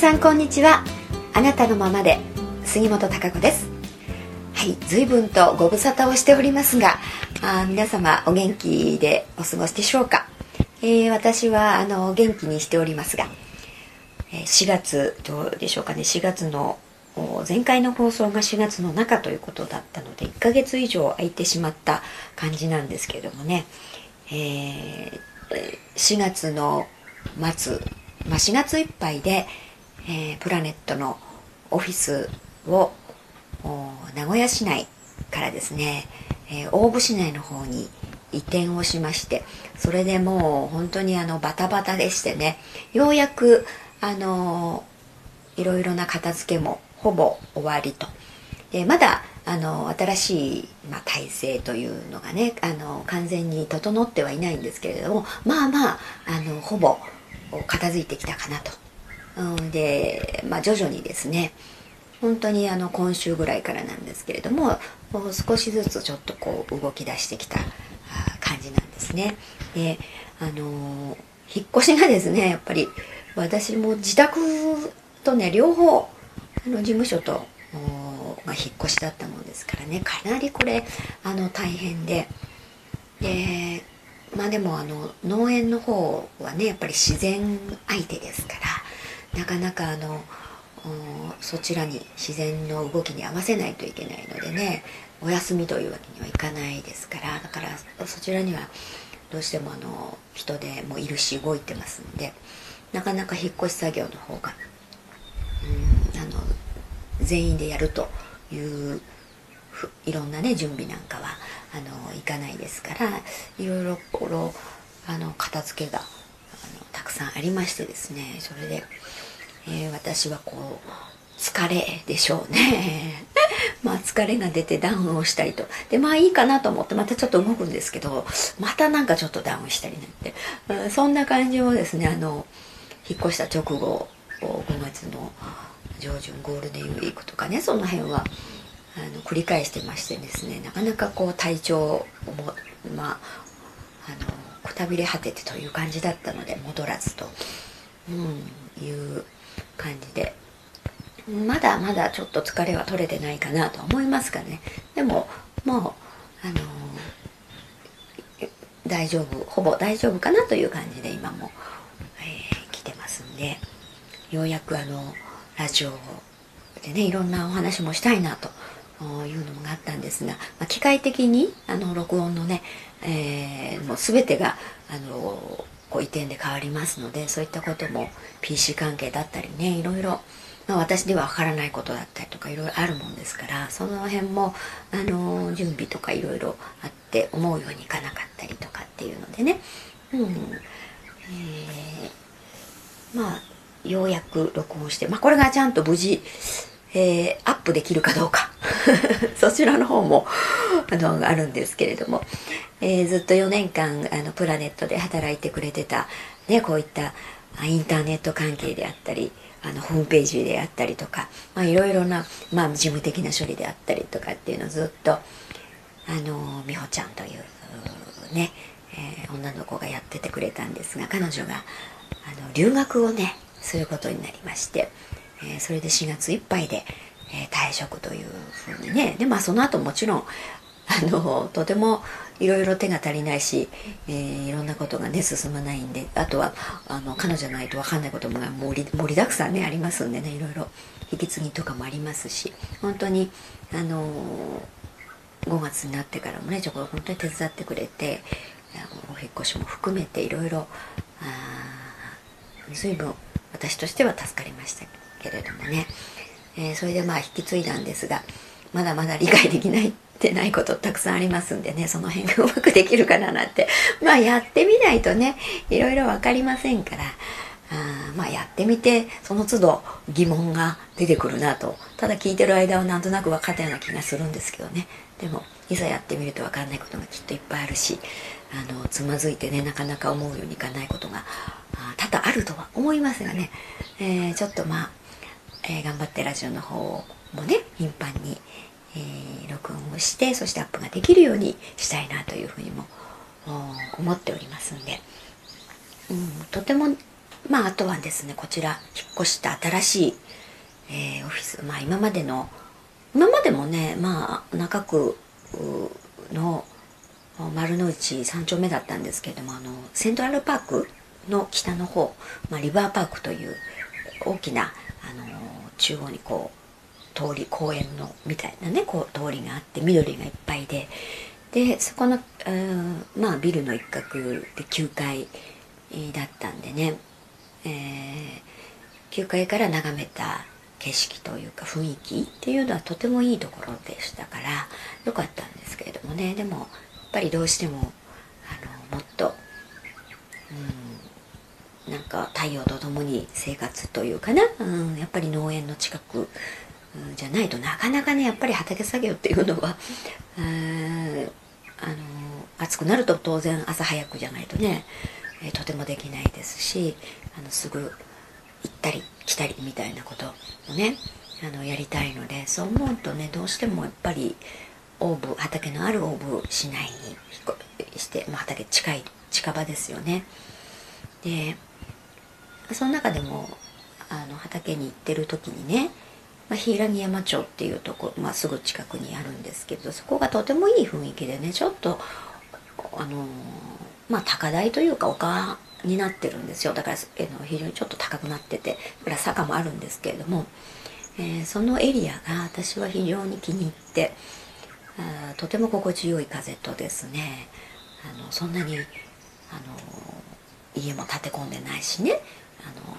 さんこんにちは。あなたのままで杉本孝子です。はい随分とご無沙汰をしておりますがあ皆様お元気でお過ごしでしょうか、えー、私はあの元気にしておりますが4月どうでしょうかね？4月の前回の放送が4月の中ということだったので1ヶ月以上空いてしまった感じなんですけれどもね、えー、4月の末、まあ、4月いっぱいでえー、プラネットのオフィスを名古屋市内からですね、えー、大府市内の方に移転をしましてそれでもう本当にあのバタバタでしてねようやくあのいろいろな片付けもほぼ終わりと。でまだあの新しい、まあ、体制というのがねあの完全に整ってはいないんですけれどもまあまああのほぼ片付いてきたかなと。うん。で、まあ、徐々にですね本当にあの今週ぐらいからなんですけれどももう少しずつちょっとこう動き出してきた感じなんですね。であの引っ越しがですねやっぱり私も自宅とね両方あの事務所とまあ、引っ越しだったもんですからね。かなりこれあの大変で。でまあでもあの農園の方はねやっぱり自然相手ですからなかなかあのそちらに自然の動きに合わせないといけないのでねお休みというわけにはいかないですからだからそちらにはどうしてもあの人でもいるし動いてますんでなかなか引っ越し作業の方がうんあの全員でやるといういろんなね準備なんかはあのいかないですからいろいろあの片付けがたくさんありましてですねそれで。えー、私はこう疲れでしょうね まあ疲れが出てダウンをしたりとでまあいいかなと思ってまたちょっと動くんですけどまたなんかちょっとダウンしたりなんてそんな感じをですねあの引っ越した直後5月の上旬ゴールデンウィークとかねその辺はあの繰り返してましてですねなかなかこう体調もまああのたびれ果ててという感じだったので戻らずと、うん、いう感じで。まだまだちょっと疲れは取れてないかなと思いますがね。でももうあのー、大丈夫ほぼ大丈夫かなという感じで今も、えー、来てますんで。ようやくあのラジオでねいろんなお話もしたいなというのがあったんですが、まあ、機械的にあの録音のね、えー、もう全てがあのこう移転で変わりますのでそういったことも PC 関係だったりねいろいろ、まあ、私では分からないことだったりとかいろいろあるもんですからその辺も、あの準備とかいろいろあって思うようにいかなかったりとかっていうのでね、うん。えー、まあようやく録音して、まあ、これがちゃんと無事えー、アップできるかどうか そちらの方もあのあるんですけれども、えー、ずっと4年間あのプラネットで働いてくれてた、ね、こういったインターネット関係であったりあのホームページであったりとか、まあ、いろいろな、まあ、事務的な処理であったりとかっていうのをずっとあの美穂ちゃんというね、えー、女の子がやっててくれたんですが彼女があの留学をねすることになりまして。えー、それで4月いっぱいで、えー、退職というふうにね。でまあその後もちろんあのとてもいろいろ手が足りないし、えー、いろんなことがね進まないんであとはあの彼女ないと分かんないことも盛り盛りだくさんねありますんでねいろいろ。引き継ぎとかもありますし本当にあの5月になってからもねちょこ本当に手伝ってくれてお引越しも含めていろいろ随分私としては助かりました。けけれどもね、えー、それでまあ引き継いだんですがまだまだ理解できないってないことたくさんありますんでねその辺がうまくできるかななんて。まあやってみないとねいろいろ分かりませんから。あまあやってみてその都度疑問が出てくるなと。ただ聞いてる間はなんとなく分かったような気がするんですけどね。でもいざやってみると分かんないことがきっといっぱいあるしあのつまずいてねなかなか思うようにいかないことが多々あるとは思いますがね、えー、ちょっとまあえー、頑張ってラジオの方もね頻繁に、えー、録音をしてそしてアップができるようにしたいなというふうにも思っておりますんで、うん、とてもまああとはですねこちら引っ越した新しい、えー、オフィスまあ今までの今までもねまあ中区の丸の内3丁目だったんですけどもあのセントラルパークの北の方、まあ、リバーパークという大きな、あの中央にこう通り公園のみたいなねこう通りがあって緑がいっぱいででそこの、まあ、ビルの一角で9階だったんでね、えー、9階から眺めた景色というか雰囲気っていうのはとてもいいところでしたから良かったんですけれどもね。でもやっぱりどうしてもあのもっと、なんか太陽とともに生活というかな、うん、やっぱり農園の近く、じゃないとなかなかねやっぱり畑作業っていうのは、あの暑くなると当然朝早くじゃないとね、えー、とてもできないですしあのすぐ行ったり来たりみたいなことをねあのやりたいのでそう思うとねどうしてもやっぱりオーブ畑のあるオーブ市内にして、まあ、畑近い近場ですよね。でその中でもあの畑に行ってる時にねまあ、柊山町っていうとこ、まあ、すぐ近くにあるんですけどそこがとてもいい雰囲気でねちょっとあのまあ高台というか丘になってるんですよ。だから、えの非常にちょっと高くなっててら坂もあるんですけれども、えー、そのエリアが私は非常に気に入ってあとても心地よい風とですねあのそんなにあの家も建て込んでないしねあの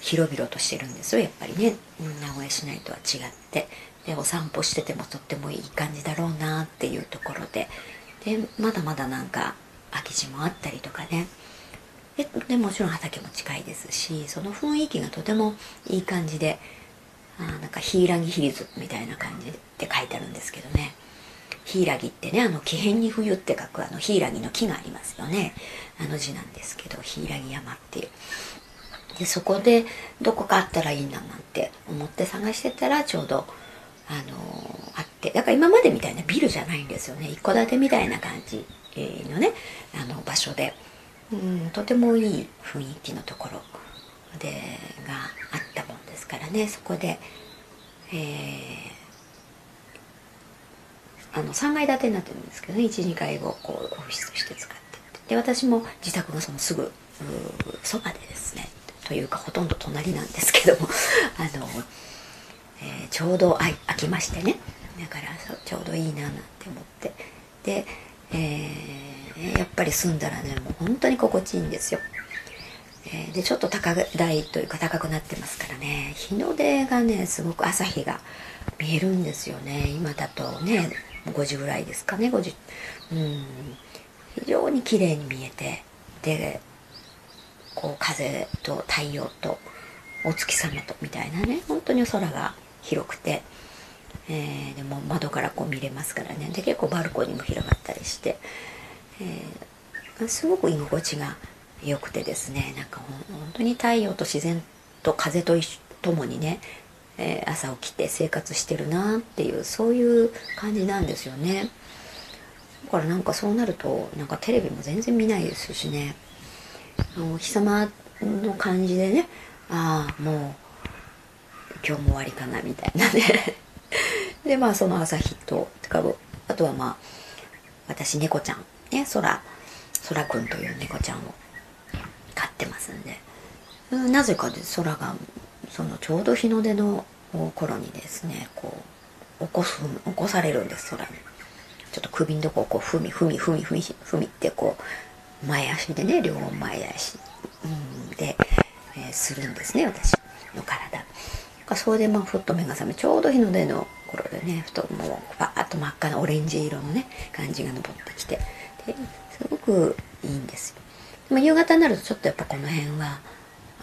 広々としてるんですよやっぱりね。名古屋市内とは違って。でお散歩しててもとってもいい感じだろうなっていうところで。でまだまだなんか空き地もあったりとかね。ででもちろん畑も近いですしその雰囲気がとてもいい感じであなんかヒイラギヒルズみたいな感じで書いてあるんですけどね。ヒイラギってねあの木偏に冬って書くあのヒイラギの木がありますよね。あの字なんですけどヒイラギ山っていう。でそこでどこかあったらいいななんて思って探してたらちょうどあの、あって。だから今までみたいなビルじゃないんですよね。一戸建てみたいな感じのねあの場所で、うん、とてもいい雰囲気のところ。でがあったもんですからね。そこで、えー、あの3階建てになってるんですけどね12階をこうオフィスとして使ってで私も自宅がそのすぐそばでですねというかほとんど隣なんですけども あの、えー、ちょうどあ空きましてね。だからちょうどいいななんて思って。で、えー、やっぱり住んだらねもう本当に心地いいんですよ、えー、でちょっと高台というか高くなってますからね。日の出がねすごく朝日が見えるんですよね。今だとね5時ぐらいですかね5時。うん。非常に綺麗に見えてでこう風と太陽とお月様とみたいなね本当に空が広くて、えー、でも窓からこう見れますからね。で結構バルコニーも広がったりして、えー、すごく居心地が良くてですねなんか本当に太陽と自然と風とともにね、えー、朝起きて生活してるなっていうそういう感じなんですよね。だからなんかそうなるとなんかテレビも全然見ないですしね。お日様の感じでねああもう今日も終わりかなみたいなね。でまあその朝日とかあとはまあ私猫ちゃんね空空くんという猫ちゃんを飼ってますんで。なぜかで空がそのちょうど日の出の頃にですねこう起こす起こされるんです空に。ちょっと首のとこをこうふみふみふみふみふみってこう前足でね両前足、うん、で、えー、するんですね私の体。それでまあふっと目が覚めちょうど日の出の頃でねふともうバーッと真っ赤なオレンジ色のね感じが昇ってきてですごくいいんですよ、まあ、夕方になるとちょっとやっぱこの辺は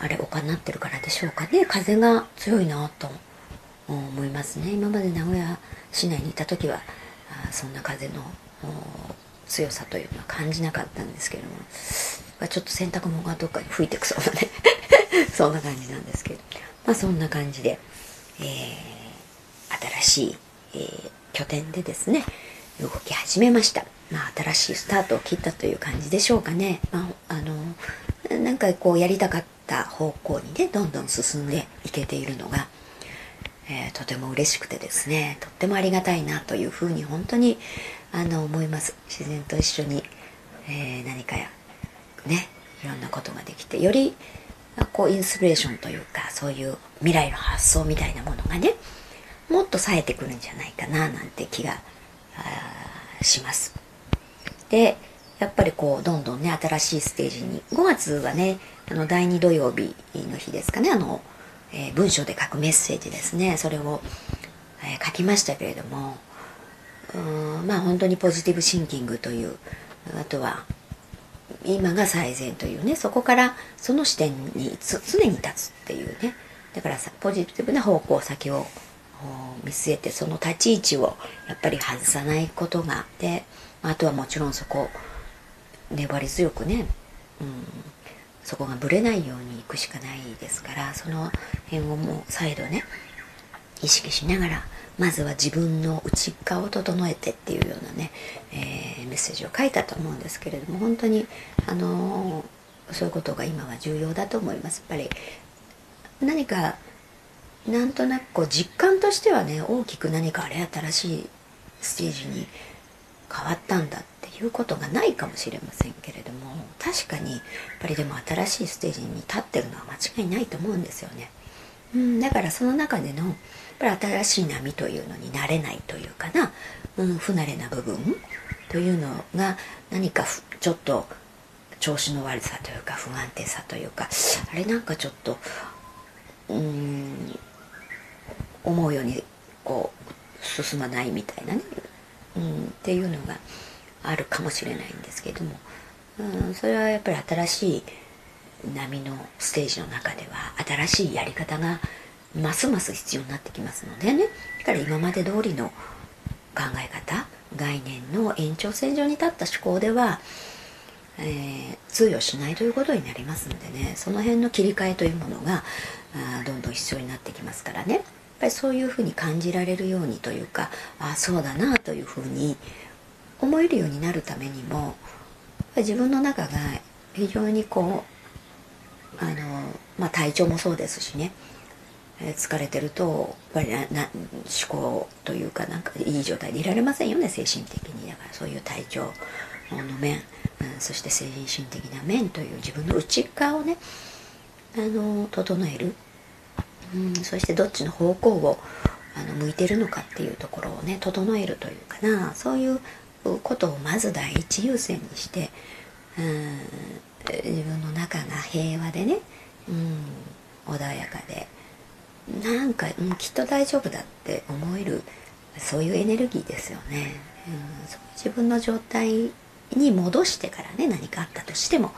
あれ丘になってるからでしょうかね。風が強いなと思いますね。今まで名古屋市内にいた時はあそんな風の強さというのは感じなかったんですけどもちょっと洗濯物がどっかに吹いてくそうなね。そんな感じなんですけど。まあそんな感じで、えー、新しい、えー、拠点でですね動き始めました。まあ新しいスタートを切ったという感じでしょうかね。まああのなんかこうやりたかった方向にねどんどん進んでいけているのが、えー、とても嬉しくてですねとってもありがたいなというふうに本当にあの思います。自然と一緒に、えー、何かやねいろんなことができてよりこうインスピレーションというかそういう未来の発想みたいなものがねもっと冴えてくるんじゃないかななんて気がします。でやっぱりこうどんどんね新しいステージに。5月はねあの第2土曜日の日ですかね。あの、えー、文章で書くメッセージですね。それを、えー、書きましたけれども。うんまあ本当にポジティブシンキングという。あとは今が最善というね。そこからその視点に常に立つっていうね。だからさポジティブな方向先を見据えてその立ち位置をやっぱり外さないことがあって。あとはもちろんそこ粘り強くね、うん、そこがぶれないようにいくしかないですからその辺をもう再度ね意識しながらまずは自分の内側を整えてっていうようなね、えー、メッセージを書いたと思うんですけれども本当にあのー、そういうことが今は重要だと思います。やっぱり何かなんとなくこう実感としてはね大きく何かあれ新しいステージに変わったんだっていうことがないかもしれませんけれども確かにやっぱりでも新しいステージに立ってるのは間違いないと思うんですよね。うん、だからその中でのやっぱり新しい波というのになれないというかな、うん、不慣れな部分というのが何かちょっと調子の悪さというか不安定さというかあれなんかちょっとうん思うようにこう進まないみたいなね、うん、っていうのがあるかもしれないんですけども、うん、それはやっぱり新しい波のステージの中では新しいやり方がますます必要になってきますのでね。だから今まで通りの考え方概念の延長線上に立った思考では、えー、通用しないということになりますのでね。その辺の切り替えというものがあどんどん必要になってきますからね。やっぱりそういうふうに感じられるようにというかあそうだなというふうに思えるようになるためにも自分の中が非常にこうあの、まあ、体調もそうですしね疲れてるとやっぱりな思考というかなんかいい状態でいられませんよね精神的に。だからそういう体調の面、うん、そして精神的な面という自分の内側をねあの整える、うん、そしてどっちの方向をあの向いてるのかっていうところをね整えるというかな。そういうことをまず第一優先にして、うん、自分の中が平和でね、うん、穏やかで。なんか、うん、きっと大丈夫だって思えるそういうエネルギーですよね、うん、自分の状態に戻してからね何かあったとしても、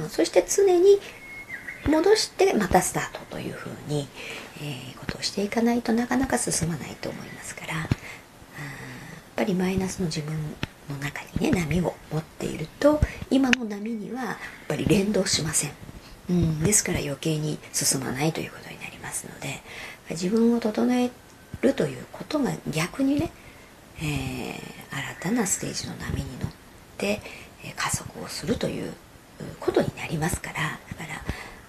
うん、そして常に戻してまたスタートというふうに、えー、ことをしていかないとなかなか進まないと思いますから、ぱりマイナスの自分の中にね波を持っていると今の波にはやっぱり連動しません、うん、ですから余計に進まないということになりますので自分を整えるということが逆にね、えー、新たなステージの波に乗って加速をするということになりますからだか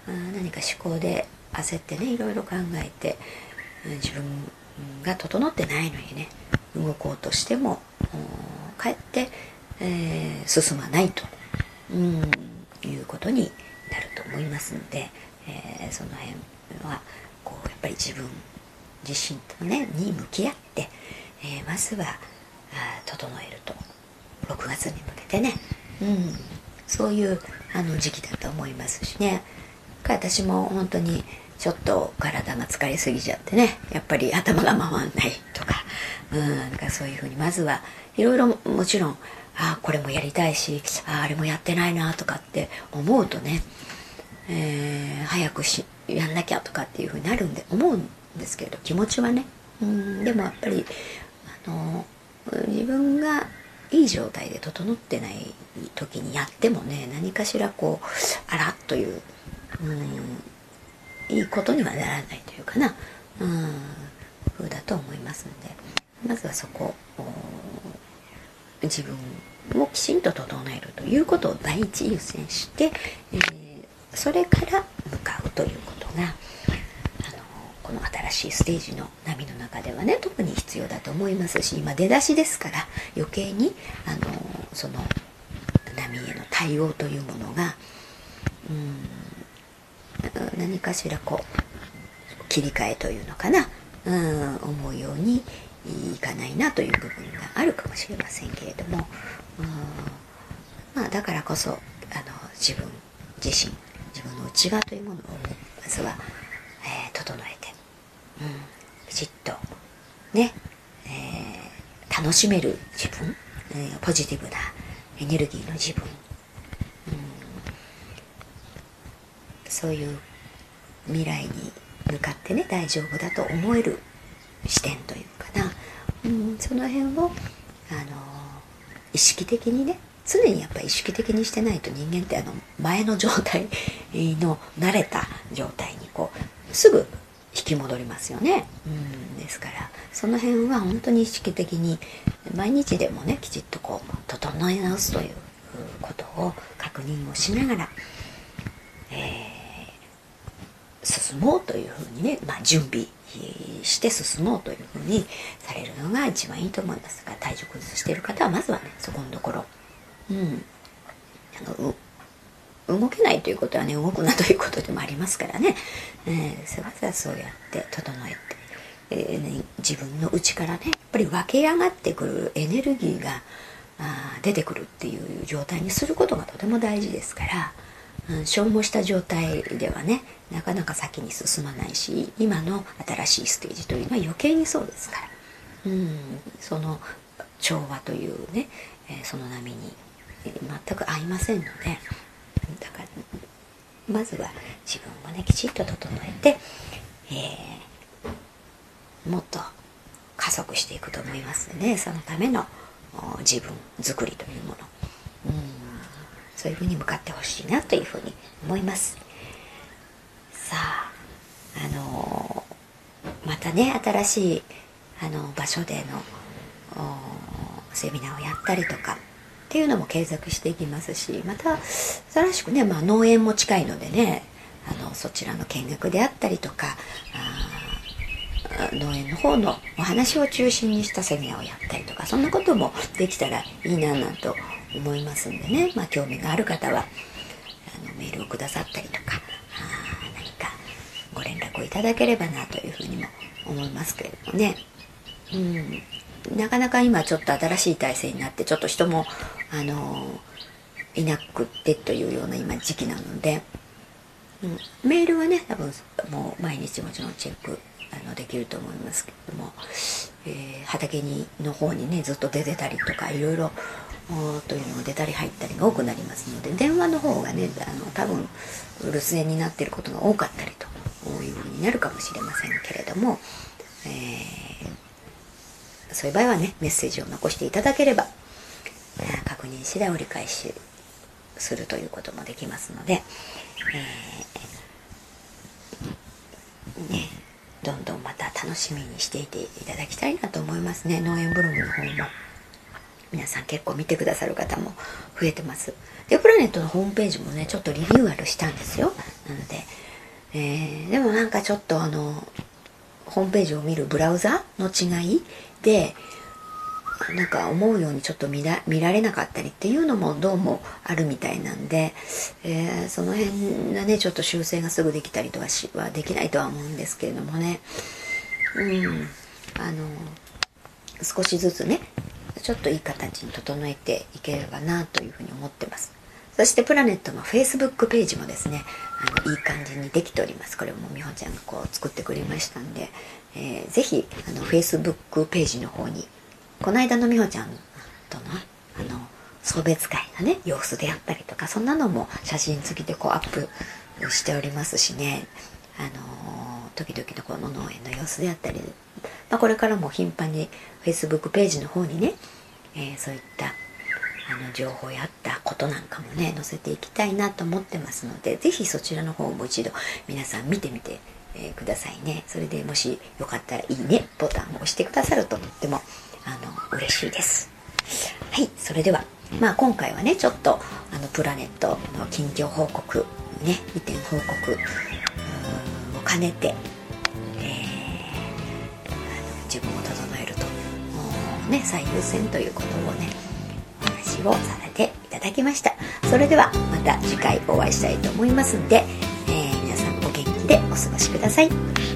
ら何か思考で焦ってねいろいろ考えて自分が整ってないのにね動こうとしてもかえって、えー、進まないと、うん、いうことになると思いますので、えー、その辺はこうやっぱり自分自身とねに向き合って、えー、まずは整えると。6月に向けてね、うん、そういうあの時期だと思いますしね。私も本当にちょっと体が疲れすぎちゃってねやっぱり頭が回んないとか,、うん、なんかそういうふうにまずはいろいろもちろんああこれもやりたいしああれもやってないなとかって思うとね、えー、早くしやんなきゃとかっていうふうになるんで思うんですけれど気持ちはね。うんでもやっぱりあの自分がいい状態で整ってない時にやってもね何かしらこうあらっといううんいいことにはならないというかな。うん。風だと思いますので。まずはそこ自分をきちんと整えるということを第一優先して、えー、それから向かうということがこの新しいステージの波の中ではね特に必要だと思いますし今出だしですから余計にあのその波への対応というものがうん何かしらこう切り替えというのかな、うん、思うようにいかないなという部分があるかもしれませんけれども、まあ、だからこそあの自分自身自分の内側というものをまずは、えー、整えて、うん、きちっとね、えー、楽しめる自分、えー、ポジティブなエネルギーの自分、うん、そういう未来に向かってね大丈夫だと思える視点というかな、うん、その辺を、あの意識的にね常にやっぱり意識的にしてないと人間ってあの前の状態の慣れた状態にこうすぐ引き戻りますよね、うん、ですからその辺は本当に意識的に毎日でもねきちっとこう整え直すということを確認をしながら、進もうというふうにね、まあ、準備して進もうというふうにされるのが一番いいと思いますが体調崩している方はまずはねそこのところうんあの動けないということはね動くなということでもありますからね、えー、まずはそうやって整えて、えーね、自分の内からねやっぱり湧き上がってくるエネルギーがあ出てくるっていう状態にすることがとても大事ですから。うん、消耗した状態ではねなかなか先に進まないし今の新しいステージというのは余計にそうですから、うん、その調和というね、えー、その波に全く合いませんのでだからまずは自分をねきちっと整えて、えー、もっと加速していくと思いますのでそのための自分作りというもの、うん、そういうふうに向かってほしいなというふうに思います。さああの、またね新しいあの場所でのセミナーをやったりとかっていうのも継続していきますしまた新しくね、まあ、農園も近いのでねあのそちらの見学であったりとか農園の方のお話を中心にしたセミナーをやったりとかそんなこともできたらいいななんと思いますんでね、まあ、興味がある方はあのメールをくださったりとか何かご連絡をいただければなというふうにも思いますけれどもね。うん。なかなか今ちょっと新しい体制になってちょっと人もあのいなくてというような今時期なので、うん、メールはね多分もう毎日もちろんチェックあのできると思いますけども、えー、畑にの方にねずっと出てたりとかいろいろというのが出たり入ったりが多くなりますので電話の方がねあの多分留守電になっていることが多かったりというふうになるかもしれませんけれども、えーそういう場合はねメッセージを残していただければ確認次第折り返しするということもできますので、えー、ね、どんどんまた楽しみにしていていただきたいなと思いますね。農園ブログの方も。皆さん結構見てくださる方も増えてます。でプラネットのホームページもねちょっとリニューアルしたんですよ。なので、えー、でもなんかちょっとあのホームページを見るブラウザの違いでなんか思うようにちょっと見られなかったりっていうのもどうもあるみたいなんで、えー、その辺がねちょっと修正がすぐできたりとかしはできないとは思うんですけれどもね。うん。あの少しずつねちょっといい形に整えていければなというふうに思ってます。そしてプラネットの Facebook ページもですねあのいい感じにできております。これも美穂ちゃんがこう作ってくれましたんで、えー、ぜひあの Facebook ページの方にこの間の美穂ちゃんとのあの送別会のね様子であったりとかそんなのも写真付きでこうアップしておりますしね。あの時々のこの農園の様子であったり、まあ、これからも頻繁に Facebook ページの方にね、えー、そういったあの情報やったことなんかもね載せていきたいなと思ってますので是非そちらの方も一度皆さん見てみて、えー、くださいね。それでもしよかったら「いいね」ボタンを押してくださるととってもあの嬉しいです。はいそれではまあ今回はねちょっとあのプラネットの近況報告ね移転報告を兼ねて、えー、自分を整ね、最優先ということをねお話をさせていただきました。それではまた次回お会いしたいと思いますんで、えー、皆さんお元気でお過ごしください。